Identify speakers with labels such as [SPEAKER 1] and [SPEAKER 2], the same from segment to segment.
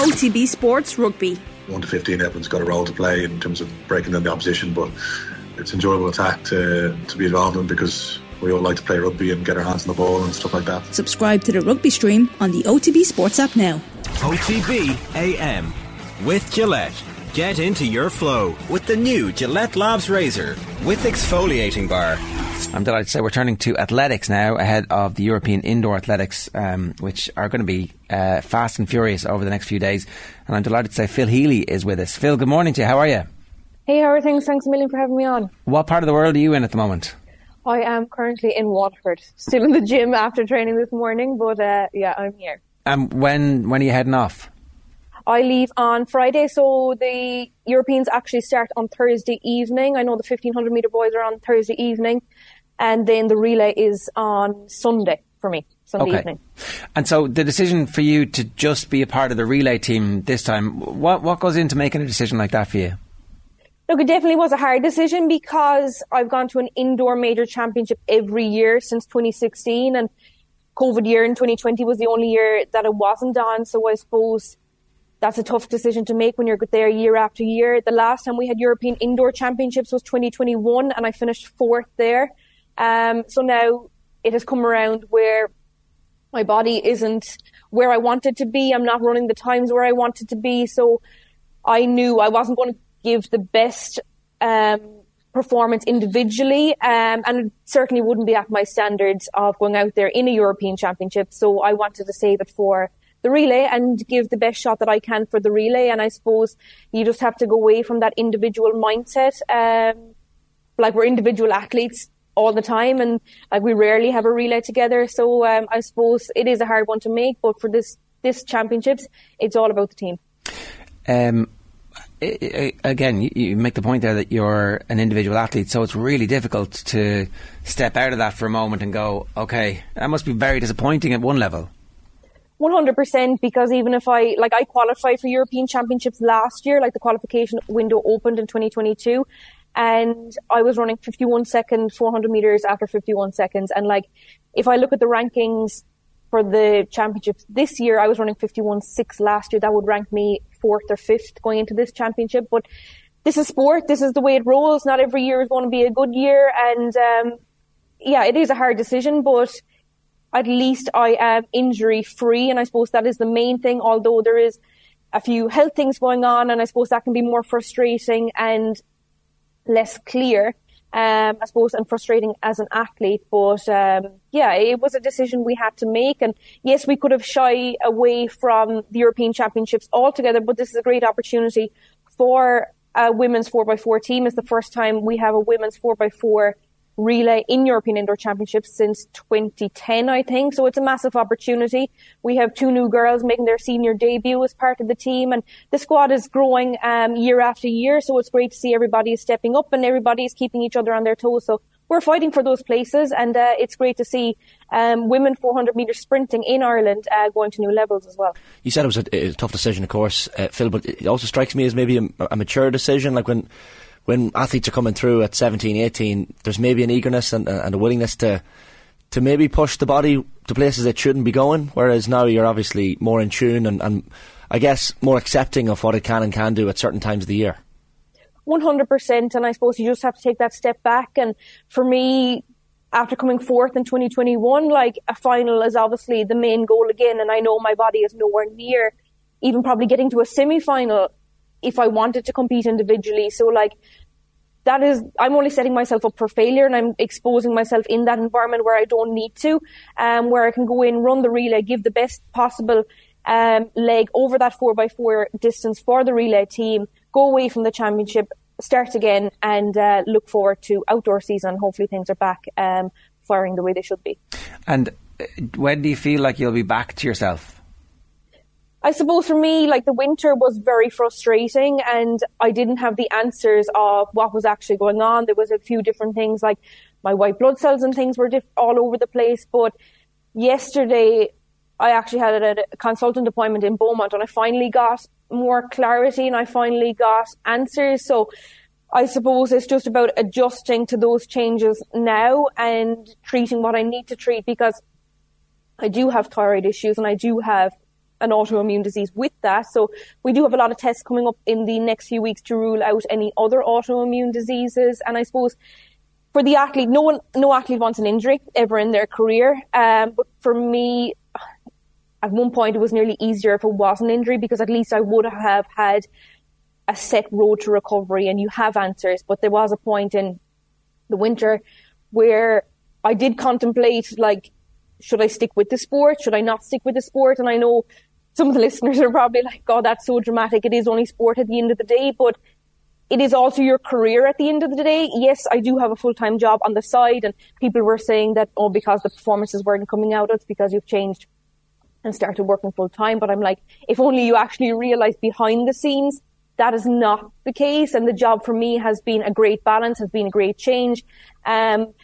[SPEAKER 1] OTB Sports Rugby.
[SPEAKER 2] 1 to 15, everyone's got a role to play in terms of breaking down the opposition, but it's enjoyable attack to, to be involved in because we all like to play rugby and get our hands on the ball and stuff like that.
[SPEAKER 1] Subscribe to the rugby stream on the OTB Sports app now.
[SPEAKER 3] OTB AM with Gillette. Get into your flow with the new Gillette Labs Razor with exfoliating bar.
[SPEAKER 4] I'm delighted to say we're turning to athletics now ahead of the European Indoor Athletics, um, which are going to be uh, fast and furious over the next few days. And I'm delighted to say Phil Healy is with us. Phil, good morning to you. How are you?
[SPEAKER 5] Hey, how are things? Thanks a million for having me on.
[SPEAKER 4] What part of the world are you in at the moment?
[SPEAKER 5] I am currently in Waterford, still in the gym after training this morning, but uh, yeah, I'm here.
[SPEAKER 4] Um, when when are you heading off?
[SPEAKER 5] I leave on Friday, so the Europeans actually start on Thursday evening. I know the 1500 metre boys are on Thursday evening, and then the relay is on Sunday for me, Sunday
[SPEAKER 4] Okay.
[SPEAKER 5] evening.
[SPEAKER 4] And so the decision for you to just be a part of the relay team this time, what what goes into making a decision like that for you?
[SPEAKER 5] Look, it definitely was a hard decision because I've gone to an indoor major championship every year since 2016 and COVID year in 2020 was the only year that it wasn't on. So I suppose that's a tough decision to make when you're there year after year. The last time we had European indoor championships was 2021 and I finished fourth there. Um, so now it has come around where my body isn't where I wanted to be. I'm not running the times where I wanted to be. So I knew I wasn't going to give the best um, performance individually, um, and it certainly wouldn't be at my standards of going out there in a European Championship. So I wanted to save it for the relay and give the best shot that I can for the relay. And I suppose you just have to go away from that individual mindset. Um, like we're individual athletes all the time, and like we rarely have a relay together. So um, I suppose it is a hard one to make, but for this this championships, it's all about the team.
[SPEAKER 4] Um, again, you make the point there that you're an individual athlete, so it's really difficult to step out of that for a moment and go, okay, that must be very disappointing at one level.
[SPEAKER 5] 100% because even if I, like I qualified for European Championships last year, like the qualification window opened in 2022 and I was running 51 second 400 meters after 51 seconds. And like, if I look at the rankings for the championships this year, I was running 51 six last year. That would rank me fourth or fifth going into this championship. But this is sport. This is the way it rolls. Not every year is going to be a good year. And, um, yeah, it is a hard decision, but at least I am injury free. And I suppose that is the main thing, although there is a few health things going on. And I suppose that can be more frustrating and less clear, um, I suppose, and frustrating as an athlete. But um, yeah, it was a decision we had to make. And yes, we could have shy away from the European Championships altogether, but this is a great opportunity for a women's 4x4 team. It's the first time we have a women's 4x4 relay in European Indoor Championships since 2010, I think. So it's a massive opportunity. We have two new girls making their senior debut as part of the team, and the squad is growing um, year after year. So it's great to see everybody is stepping up and everybody is keeping each other on their toes. So we're fighting for those places, and uh, it's great to see um, women 400 metre sprinting in Ireland uh, going to new levels as well.
[SPEAKER 6] You said it was a, a tough decision, of course, uh, Phil, but it also strikes me as maybe a, a mature decision. Like when when athletes are coming through at 17, 18, there's maybe an eagerness and, uh, and a willingness to to maybe push the body to places it shouldn't be going. Whereas now you're obviously more in tune and, and I guess more accepting of what it can and can do at certain times of the year.
[SPEAKER 5] 100%. And I suppose you just have to take that step back. And for me, after coming fourth in 2021, like a final is obviously the main goal again. And I know my body is nowhere near even probably getting to a semi final if I wanted to compete individually. So like, that is, I'm only setting myself up for failure and I'm exposing myself in that environment where I don't need to, um, where I can go in, run the relay, give the best possible, um, leg over that four by four distance for the relay team, go away from the championship, start again and, uh, look forward to outdoor season. Hopefully things are back, um, firing the way they should be.
[SPEAKER 4] And uh, when do you feel like you'll be back to yourself?
[SPEAKER 5] I suppose for me, like the winter was very frustrating and I didn't have the answers of what was actually going on. There was a few different things like my white blood cells and things were diff- all over the place. But yesterday I actually had a, a consultant appointment in Beaumont and I finally got more clarity and I finally got answers. So I suppose it's just about adjusting to those changes now and treating what I need to treat because I do have thyroid issues and I do have an autoimmune disease with that. So we do have a lot of tests coming up in the next few weeks to rule out any other autoimmune diseases. And I suppose for the athlete, no one, no athlete wants an injury ever in their career. Um, but for me, at one point, it was nearly easier if it was an injury because at least I would have had a set road to recovery and you have answers. But there was a point in the winter where I did contemplate, like, should I stick with the sport? Should I not stick with the sport? And I know some of the listeners are probably like, God, that's so dramatic. It is only sport at the end of the day, but it is also your career at the end of the day. Yes, I do have a full time job on the side, and people were saying that, oh, because the performances weren't coming out, it's because you've changed and started working full time. But I'm like, if only you actually realize behind the scenes that is not the case. And the job for me has been a great balance, has been a great change. Um,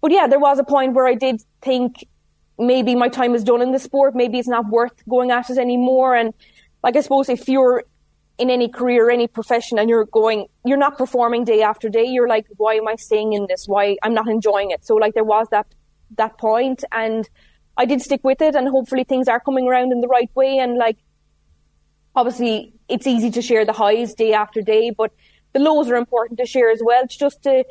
[SPEAKER 5] but yeah, there was a point where I did think maybe my time is done in the sport. Maybe it's not worth going at it anymore. And like, I suppose if you're in any career, any profession, and you're going, you're not performing day after day, you're like, why am I staying in this? Why I'm not enjoying it? So like, there was that, that point and I did stick with it and hopefully things are coming around in the right way. And like, obviously it's easy to share the highs day after day, but the lows are important to share as well. It's just to,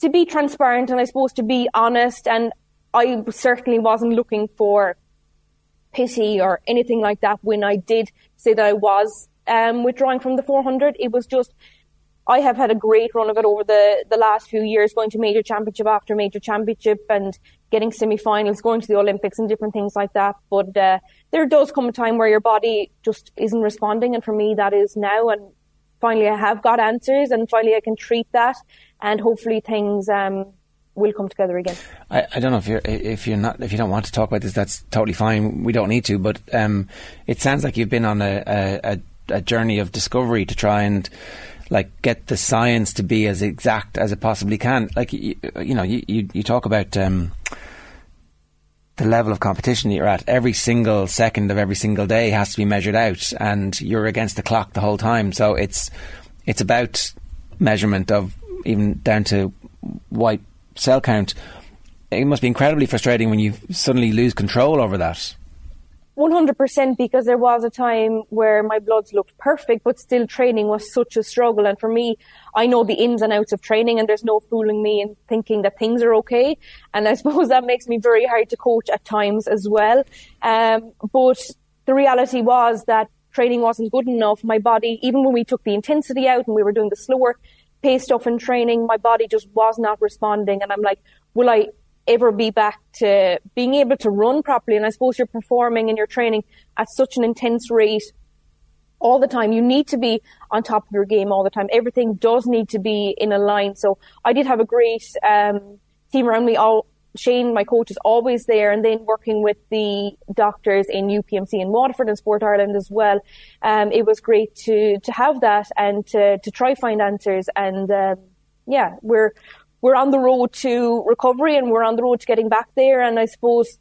[SPEAKER 5] to be transparent and I suppose to be honest. And I certainly wasn't looking for pity or anything like that when I did say that I was um, withdrawing from the 400. It was just, I have had a great run of it over the, the last few years, going to major championship after major championship and getting semi-finals, going to the Olympics and different things like that. But uh, there does come a time where your body just isn't responding. And for me, that is now. And finally, I have got answers and finally I can treat that and hopefully things um, will come together again.
[SPEAKER 4] I, I, don't know if you're if you're not if you don't want to talk about this, that's totally fine. We don't need to, but um, it sounds like you've been on a, a, a, journey of discovery to try and like get the science to be as exact as it possibly can. Like you, you know, you, you, you talk about. Um, the level of competition that you're at, every single second of every single day has to be measured out, and you're against the clock the whole time. So it's it's about measurement of even down to white cell count. It must be incredibly frustrating when you suddenly lose control over that.
[SPEAKER 5] 100% because there was a time where my bloods looked perfect, but still training was such a struggle. And for me, I know the ins and outs of training and there's no fooling me in thinking that things are okay. And I suppose that makes me very hard to coach at times as well. Um, but the reality was that training wasn't good enough. My body, even when we took the intensity out and we were doing the slower pace stuff in training, my body just was not responding. And I'm like, will I ever be back to being able to run properly. And I suppose you're performing and you're training at such an intense rate all the time. You need to be on top of your game all the time. Everything does need to be in a line. So I did have a great um, team around me. All Shane, my coach, is always there, and then working with the doctors in UPMC in Waterford and Sport Ireland as well. Um, it was great to to have that and to to try find answers. And um, yeah, we're we're on the road to recovery and we're on the road to getting back there. And I suppose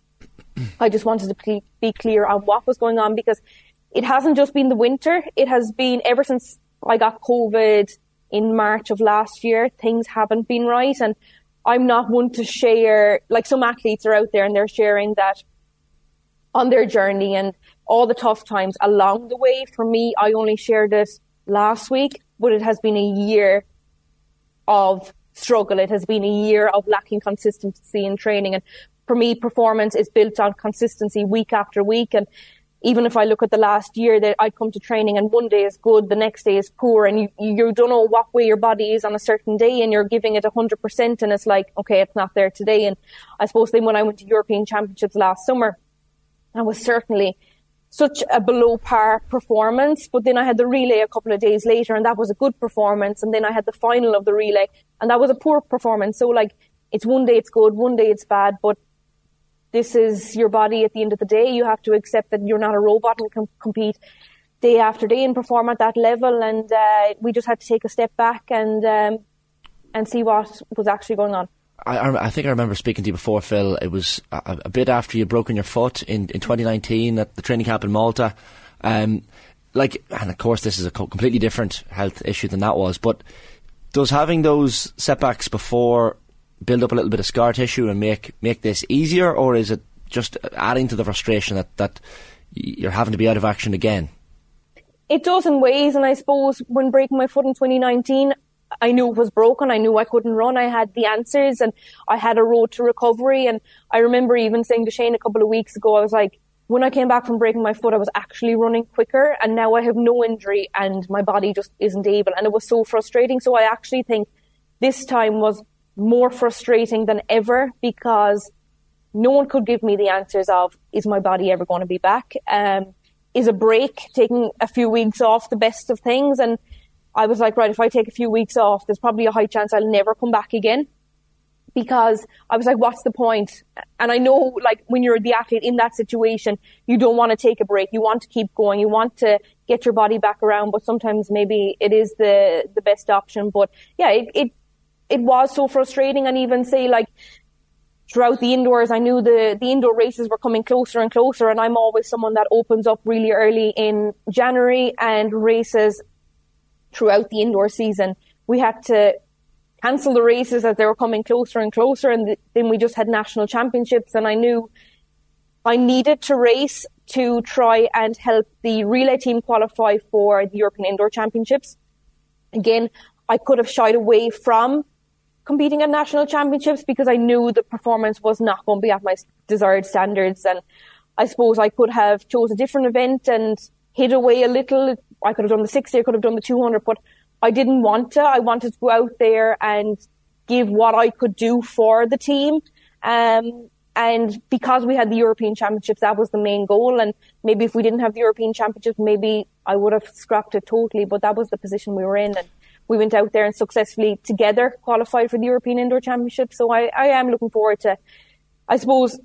[SPEAKER 5] I just wanted to be clear on what was going on because it hasn't just been the winter. It has been ever since I got COVID in March of last year. Things haven't been right. And I'm not one to share, like some athletes are out there and they're sharing that on their journey and all the tough times along the way. For me, I only shared it last week, but it has been a year of struggle. It has been a year of lacking consistency in training. And for me, performance is built on consistency week after week. And even if I look at the last year that I'd come to training and one day is good, the next day is poor and you, you don't know what way your body is on a certain day and you're giving it 100% and it's like, okay, it's not there today. And I suppose then when I went to European Championships last summer, I was certainly such a below par performance. But then I had the relay a couple of days later and that was a good performance. And then I had the final of the relay and that was a poor performance. So like, it's one day it's good, one day it's bad, but this is your body at the end of the day. You have to accept that you're not a robot and can compete day after day and perform at that level. And uh, we just had to take a step back and um, and see what was actually going on.
[SPEAKER 6] I, I, think I remember speaking to you before, Phil. It was a, a, bit after you'd broken your foot in, in 2019 at the training camp in Malta. Um, like, and of course, this is a completely different health issue than that was. But does having those setbacks before build up a little bit of scar tissue and make make this easier, or is it just adding to the frustration that that you're having to be out of action again.
[SPEAKER 5] It does in ways, and I suppose when breaking my foot in 2019, I knew it was broken. I knew I couldn't run. I had the answers and I had a road to recovery. And I remember even saying to Shane a couple of weeks ago, I was like, when I came back from breaking my foot, I was actually running quicker and now I have no injury and my body just isn't able. And it was so frustrating. So I actually think this time was more frustrating than ever because no one could give me the answers of, is my body ever going to be back? Um, is a break, taking a few weeks off the best of things? And I was like, right, if I take a few weeks off, there's probably a high chance I'll never come back again because I was like, what's the point? And I know, like, when you're the athlete in that situation, you don't want to take a break. You want to keep going. You want to get your body back around, but sometimes maybe it is the, the best option. But yeah, it, it, it was so frustrating. And even say, like, throughout the indoors, I knew the, the indoor races were coming closer and closer. And I'm always someone that opens up really early in January and races throughout the indoor season. We had to cancel the races as they were coming closer and closer. And th- then we just had national championships. And I knew I needed to race to try and help the relay team qualify for the European Indoor Championships. Again, I could have shied away from competing at national championships because I knew the performance was not going to be at my desired standards. And I suppose I could have chose a different event and hid away a little. I could have done the 60, I could have done the 200, but I didn't want to. I wanted to go out there and give what I could do for the team. Um, and because we had the European Championships, that was the main goal. And maybe if we didn't have the European Championships, maybe I would have scrapped it totally. But that was the position we were in. And we went out there and successfully together qualified for the European Indoor Championship. So I, I am looking forward to, I suppose,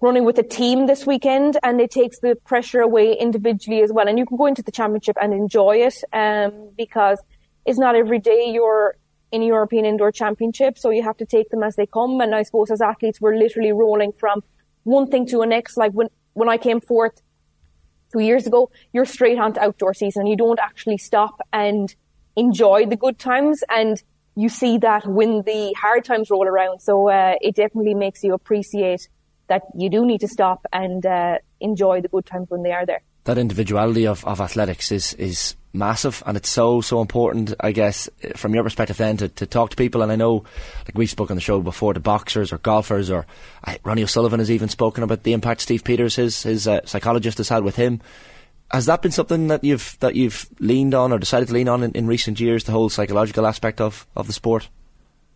[SPEAKER 5] running with a team this weekend and it takes the pressure away individually as well. And you can go into the championship and enjoy it, um, because it's not every day you're in a European Indoor Championship, so you have to take them as they come. And I suppose as athletes, we're literally rolling from one thing to the next. Like when, when I came fourth two years ago, you're straight on to outdoor season. You don't actually stop and enjoy the good times. And you see that when the hard times roll around. So uh, it definitely makes you appreciate that you do need to stop and uh, enjoy the good times when they are there.
[SPEAKER 6] That individuality of, of athletics is, is massive and it's so so important I guess from your perspective then to, to talk to people and I know like we've spoken on the show before the boxers or golfers or uh, Ronnie O'Sullivan has even spoken about the impact Steve Peters his his uh, psychologist has had with him has that been something that you've that you've leaned on or decided to lean on in, in recent years the whole psychological aspect of, of the sport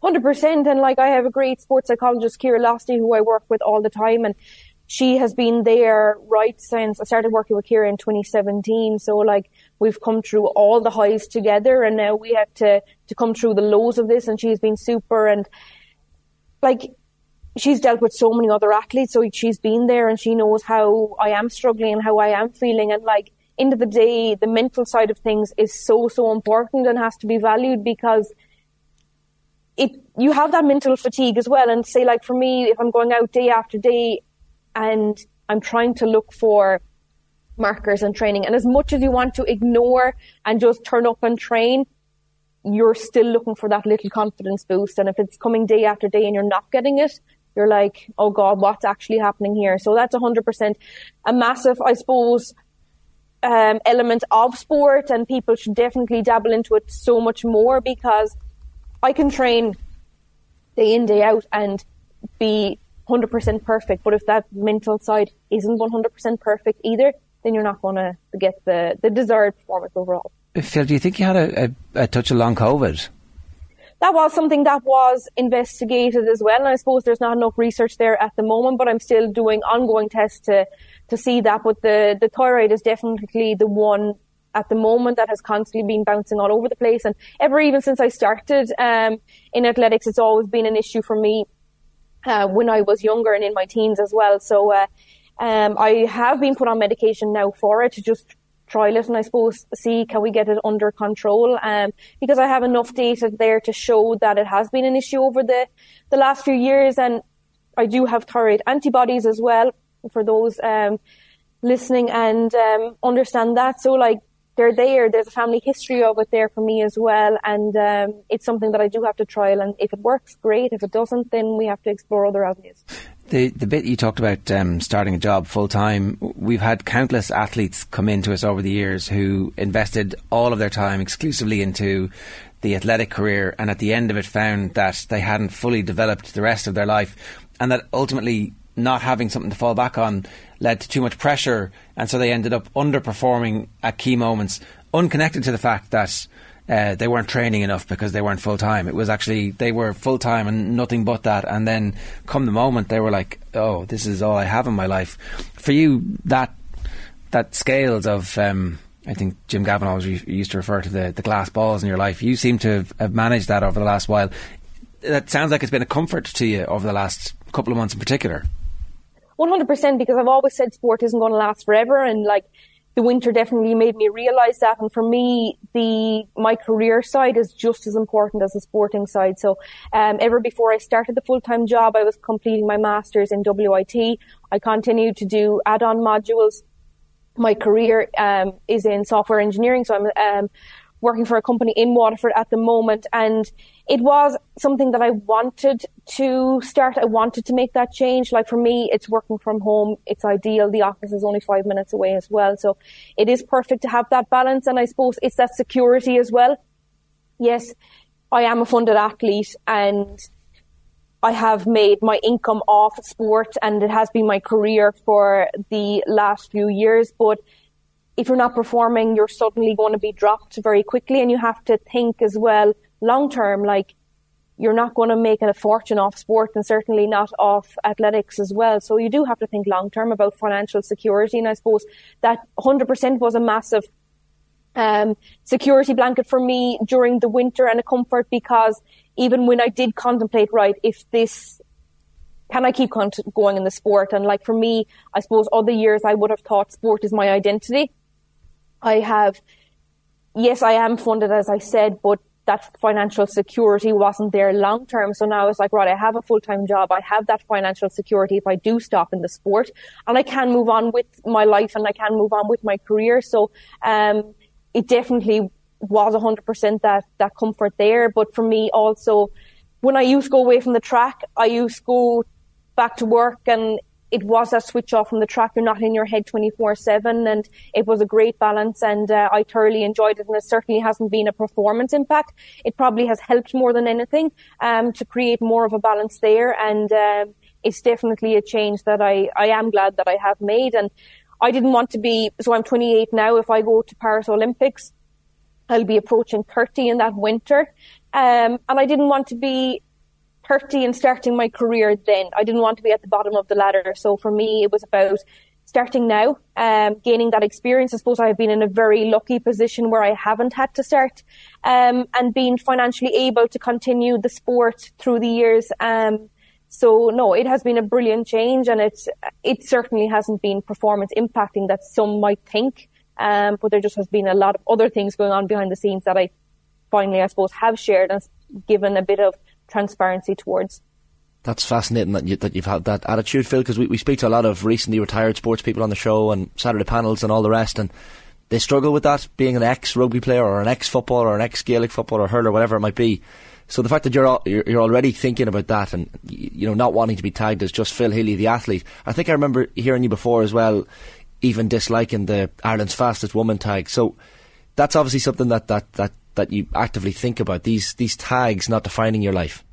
[SPEAKER 5] Hundred percent, and like I have a great sports psychologist, Kira Losty, who I work with all the time, and she has been there right since I started working with Kira in 2017. So like we've come through all the highs together and now we have to, to come through the lows of this and she's been super and like she's dealt with so many other athletes. So she's been there and she knows how I am struggling and how I am feeling. And like end of the day, the mental side of things is so, so important and has to be valued because it, you have that mental fatigue as well. And say like for me, if I'm going out day after day and I'm trying to look for markers and training. And as much as you want to ignore and just turn up and train, you're still looking for that little confidence boost. And if it's coming day after day and you're not getting it, you're like, oh God, what's actually happening here? So that's 100% a massive, I suppose, um, element of sport and people should definitely dabble into it so much more because I can train day in, day out and be 100% perfect. But if that mental side isn't 100% perfect either, then you're not going to get the, the desired performance overall.
[SPEAKER 4] Phil, do you think you had a, a, a touch of long COVID?
[SPEAKER 5] That was something that was investigated as well. And I suppose there's not enough research there at the moment, but I'm still doing ongoing tests to, to see that. But the, the thyroid is definitely the one at the moment that has constantly been bouncing all over the place. And ever even since I started um, in athletics, it's always been an issue for me uh, when I was younger and in my teens as well. So uh, um, I have been put on medication now for it to just trial it and I suppose see can we get it under control um, because I have enough data there to show that it has been an issue over the, the last few years and I do have thyroid antibodies as well for those um, listening and um, understand that. So like they're there. There's a family history of it there for me as well, and um, it's something that I do have to trial. And if it works, great. If it doesn't, then we have to explore other avenues.
[SPEAKER 4] The the bit you talked about um, starting a job full time, we've had countless athletes come into us over the years who invested all of their time exclusively into the athletic career, and at the end of it found that they hadn't fully developed the rest of their life, and that ultimately not having something to fall back on led to too much pressure, and so they ended up underperforming at key moments, unconnected to the fact that uh, they weren't training enough because they weren't full time. It was actually they were full time and nothing but that. And then come the moment, they were like, "Oh, this is all I have in my life." For you, that that scales of um, I think Jim Gavin always used to refer to the, the glass balls in your life. You seem to have, have managed that over the last while. That sounds like it's been a comfort to you over the last couple of months in particular.
[SPEAKER 5] 100% because I've always said sport isn't going to last forever and like the winter definitely made me realize that. And for me, the my career side is just as important as the sporting side. So, um, ever before I started the full time job, I was completing my masters in WIT. I continued to do add on modules. My career um, is in software engineering, so I'm um, working for a company in Waterford at the moment. And it was something that I wanted to start. I wanted to make that change. Like for me, it's working from home. It's ideal. The office is only five minutes away as well. So it is perfect to have that balance. And I suppose it's that security as well. Yes, I am a funded athlete and I have made my income off sport and it has been my career for the last few years. But if you're not performing, you're suddenly going to be dropped very quickly. And you have to think as well, long term, like you're not going to make a fortune off sport and certainly not off athletics as well. So you do have to think long term about financial security. And I suppose that 100% was a massive um, security blanket for me during the winter and a comfort because even when I did contemplate, right, if this can I keep going in the sport? And like for me, I suppose other years I would have thought sport is my identity. I have, yes, I am funded, as I said, but that financial security wasn't there long term. So now it's like, right, I have a full time job. I have that financial security if I do stop in the sport and I can move on with my life and I can move on with my career. So, um, it definitely was 100% that, that comfort there. But for me also, when I used to go away from the track, I used to go back to work and it was a switch off from the track. You're not in your head 24 7 and it was a great balance and uh, I thoroughly enjoyed it and it certainly hasn't been a performance impact. It probably has helped more than anything, um, to create more of a balance there and, um, it's definitely a change that I, I am glad that I have made and I didn't want to be, so I'm 28 now. If I go to Paris Olympics, I'll be approaching 30 in that winter. Um, and I didn't want to be 30 and starting my career then. I didn't want to be at the bottom of the ladder. So for me, it was about starting now, um, gaining that experience. I suppose I've been in a very lucky position where I haven't had to start, um, and being financially able to continue the sport through the years. Um, so no, it has been a brilliant change and it's, it certainly hasn't been performance impacting that some might think. Um, but there just has been a lot of other things going on behind the scenes that I finally, I suppose, have shared and given a bit of transparency towards.
[SPEAKER 6] That's fascinating that, you, that you've had that attitude, Phil, because we, we speak to a lot of recently retired sports people on the show and Saturday panels and all the rest, and they struggle with that, being an ex rugby player or an ex footballer or an ex Gaelic footballer or hurler, whatever it might be. So the fact that you're, you're already thinking about that and you know not wanting to be tagged as just Phil Healy, the athlete. I think I remember hearing you before as well, even disliking the Ireland's fastest woman tag. So that's obviously something that that that that you actively think about these these tags not defining your life.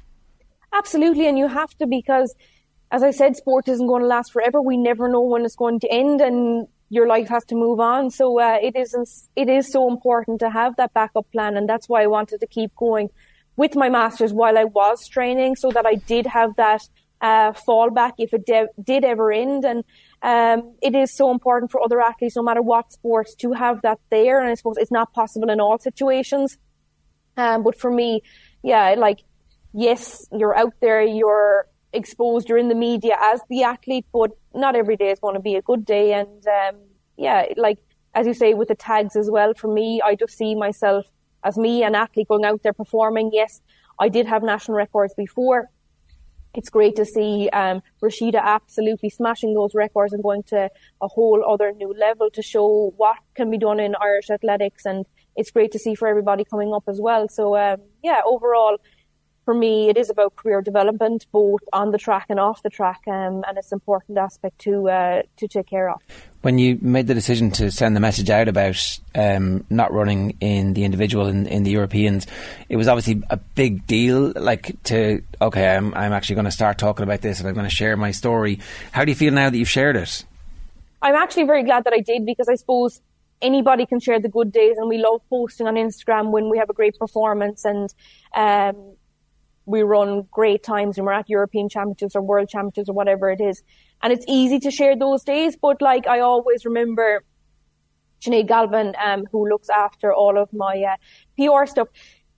[SPEAKER 5] Absolutely, and you have to because, as I said, sport isn't going to last forever. We never know when it's going to end, and your life has to move on. So uh, it is it is so important to have that backup plan, and that's why I wanted to keep going with my masters while I was training, so that I did have that uh, fallback if it de- did ever end. And um, it is so important for other athletes, no matter what sports, to have that there. And I suppose it's not possible in all situations. Um, but for me, yeah, like yes, you're out there, you're exposed, you're in the media as the athlete, but not every day is going to be a good day. And um, yeah, like as you say with the tags as well, for me, I just see myself as me, an athlete going out there performing. Yes, I did have national records before. It's great to see um, Rhasidat absolutely smashing those records and going to a whole other new level to show what can be done in Irish athletics. And it's great to see for everybody coming up as well. So, um, yeah, overall, for me, it is about career development, both on the track and off the track, um, and it's an important aspect to uh, to take care of.
[SPEAKER 4] When you made the decision to send the message out about um, not running in the individual in, in the Europeans, it was obviously a big deal. Like to okay, I'm I'm actually going to start talking about this and I'm going to share my story. How do you feel now that you've shared it?
[SPEAKER 5] I'm actually very glad that I did because I suppose anybody can share the good days, and we love posting on Instagram when we have a great performance and. Um, we run great times and we're at European championships or world championships or whatever it is. And it's easy to share those days, but like I always remember Sinead Galvin, um, who looks after all of my uh, PR stuff,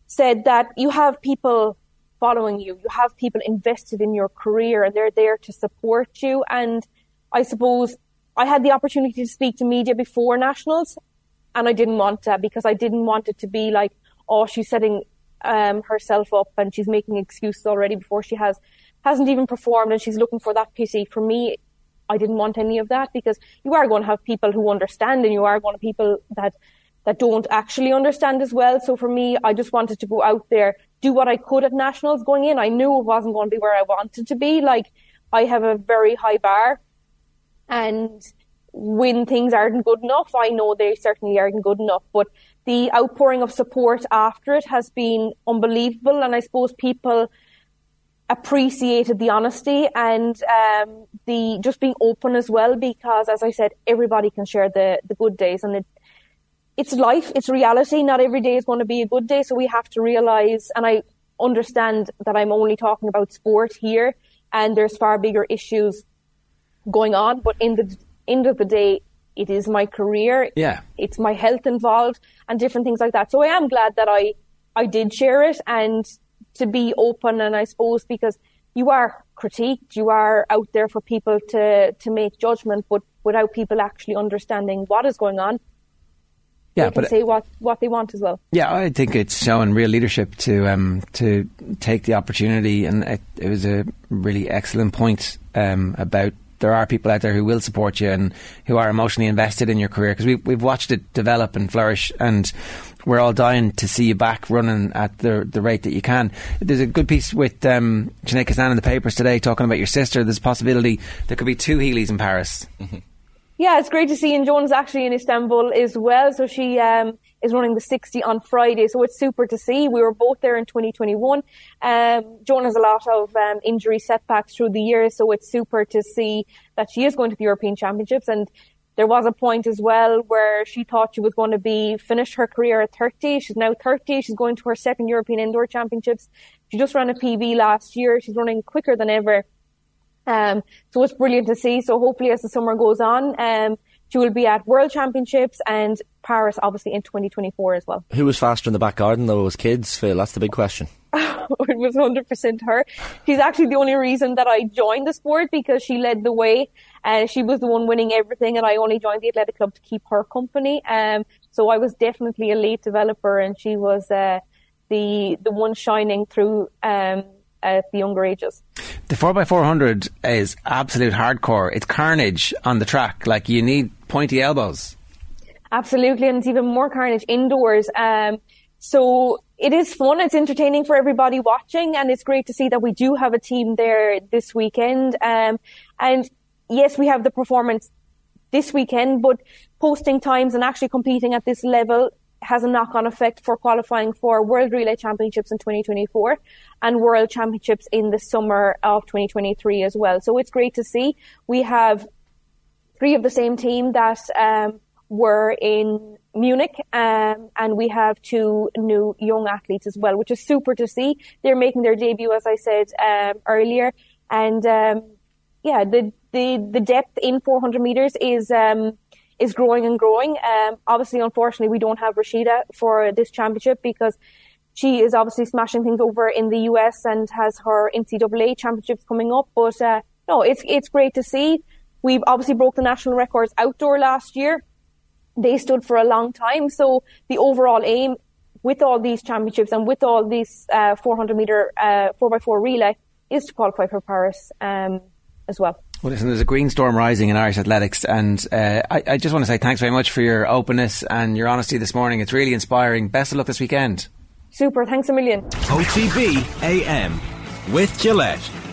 [SPEAKER 5] said that you have people following you, you have people invested in your career and they're there to support you. And I suppose I had the opportunity to speak to media before nationals and I didn't want that because I didn't want it to be like, oh, she's setting um, herself up and she's making excuses already before she has hasn't even performed and she's looking for that pity. For me, I didn't want any of that because you are going to have people who understand and you are going to people that that don't actually understand as well. So for me, I just wanted to go out there, do what I could at nationals going in. I knew it wasn't going to be where I wanted to be. Like I have a very high bar and when things aren't good enough, I know they certainly aren't good enough, but the outpouring of support after it has been unbelievable. And I suppose people appreciated the honesty and um, the just being open as well, because as I said, everybody can share the, the good days and it, it's life, it's reality. Not every day is going to be a good day. So we have to realize, and I understand that I'm only talking about sport here and there's far bigger issues going on. But in the end of the day, it is my career.
[SPEAKER 4] Yeah.
[SPEAKER 5] It's my health involved and different things like that. So I am glad that I, I did share it and to be open. And I suppose because you are critiqued, you are out there for people to, to make judgment, but without people actually understanding what is going on.
[SPEAKER 4] Yeah,
[SPEAKER 5] they can
[SPEAKER 4] but
[SPEAKER 5] say what, what they want as well.
[SPEAKER 4] Yeah, I think it's showing real leadership to um, to take the opportunity, and it, it was a really excellent point um, about there are people out there who will support you and who are emotionally invested in your career because we've, we've watched it develop and flourish and we're all dying to see you back running at the the rate that you can. There's a good piece with um, Sinead Kissane in the papers today talking about your sister. There's a possibility there could be two Healys in Paris.
[SPEAKER 5] Mm-hmm. Yeah, it's great to see. And Joan's actually in Istanbul as well. So she um, is running the 60 on Friday. So it's super to see. We were both there in 2021. Um, Joan has a lot of um, injury setbacks through the year. So it's super to see that she is going to the European Championships. And there was a point as well where she thought she was going to be finished her career at 30. She's now 30. She's going to her second European Indoor Championships. She just ran a PB last year. She's running quicker than ever. Um, so it's brilliant to see. So hopefully as the summer goes on, um, she will be at World Championships and Paris, obviously in 2024 as well.
[SPEAKER 6] Who was faster in the back garden though? It was kids, Phil. That's the big question.
[SPEAKER 5] it was 100% her. She's actually the only reason that I joined the sport because she led the way and she was the one winning everything and I only joined the athletic club to keep her company. Um, so I was definitely a late developer and she was, uh, the, the one shining through, um, at the younger ages.
[SPEAKER 4] The 4x400 is absolute hardcore. It's carnage on the track. Like you need pointy elbows.
[SPEAKER 5] Absolutely, and it's even more carnage indoors. Um, so it is fun. It's entertaining for everybody watching, and it's great to see that we do have a team there this weekend. Um, and yes, we have the performance this weekend, but posting times and actually competing at this level has a knock on effect for qualifying for World Relay Championships in 2024 and World Championships in the summer of 2023 as well. So it's great to see. We have three of the same team that um, were in Munich, um, and we have two new young athletes as well, which is super to see. They're making their debut, as I said um, earlier, and um, yeah, the the the depth in 400 meters is um, is growing and growing. Um, obviously, unfortunately, we don't have Rhasidat for this championship because she is obviously smashing things over in the US and has her NCAA championships coming up. But uh, no, it's it's great to see. We've obviously broke the national records outdoor last year. They stood for a long time. So the overall aim with all these championships and with all these uh, 400 meter uh, 4x4 relay is to qualify for Paris um, as well.
[SPEAKER 4] Well, listen, there's a green storm rising in Irish athletics, and uh, I, I, just want to say thanks very much for your openness and your honesty this morning. It's really inspiring. Best of luck this weekend.
[SPEAKER 5] Super. Thanks a million.
[SPEAKER 3] OTB AM with Gillette.